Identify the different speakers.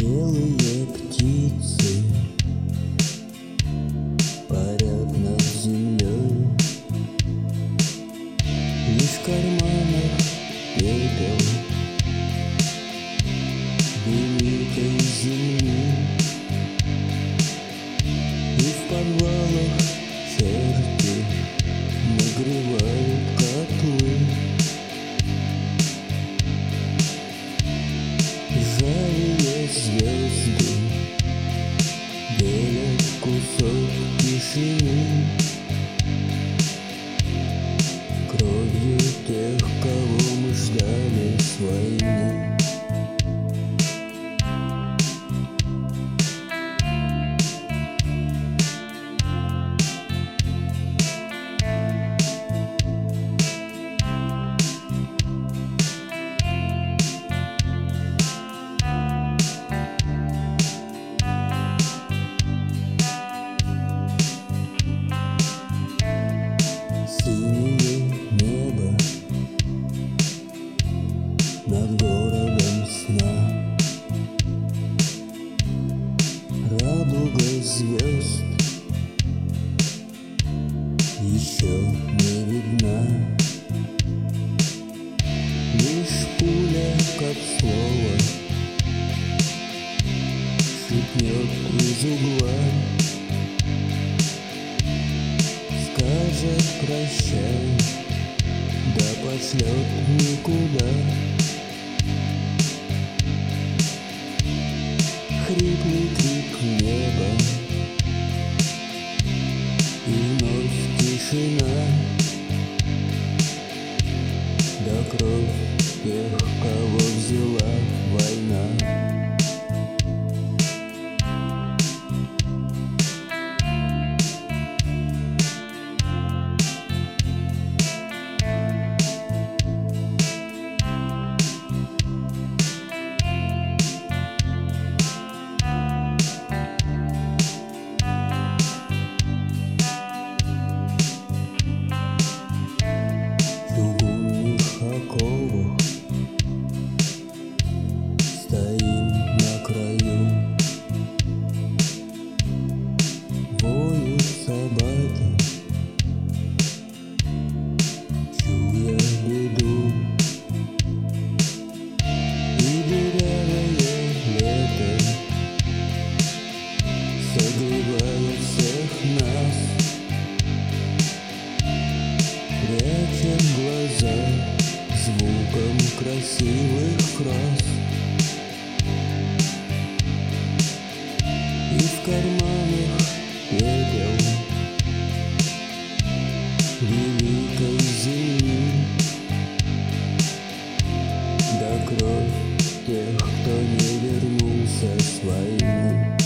Speaker 1: белые птицы парят над землей. И в карманах пепел, и кого мы над городом сна. Радуга звезд еще не видна. Лишь пуля, как слово, шипнет из угла. Скажет прощай, да пошлет никуда кого взяла война красивых фраз И в карманах пепел великой земли. Да кровь тех, кто не вернулся с войны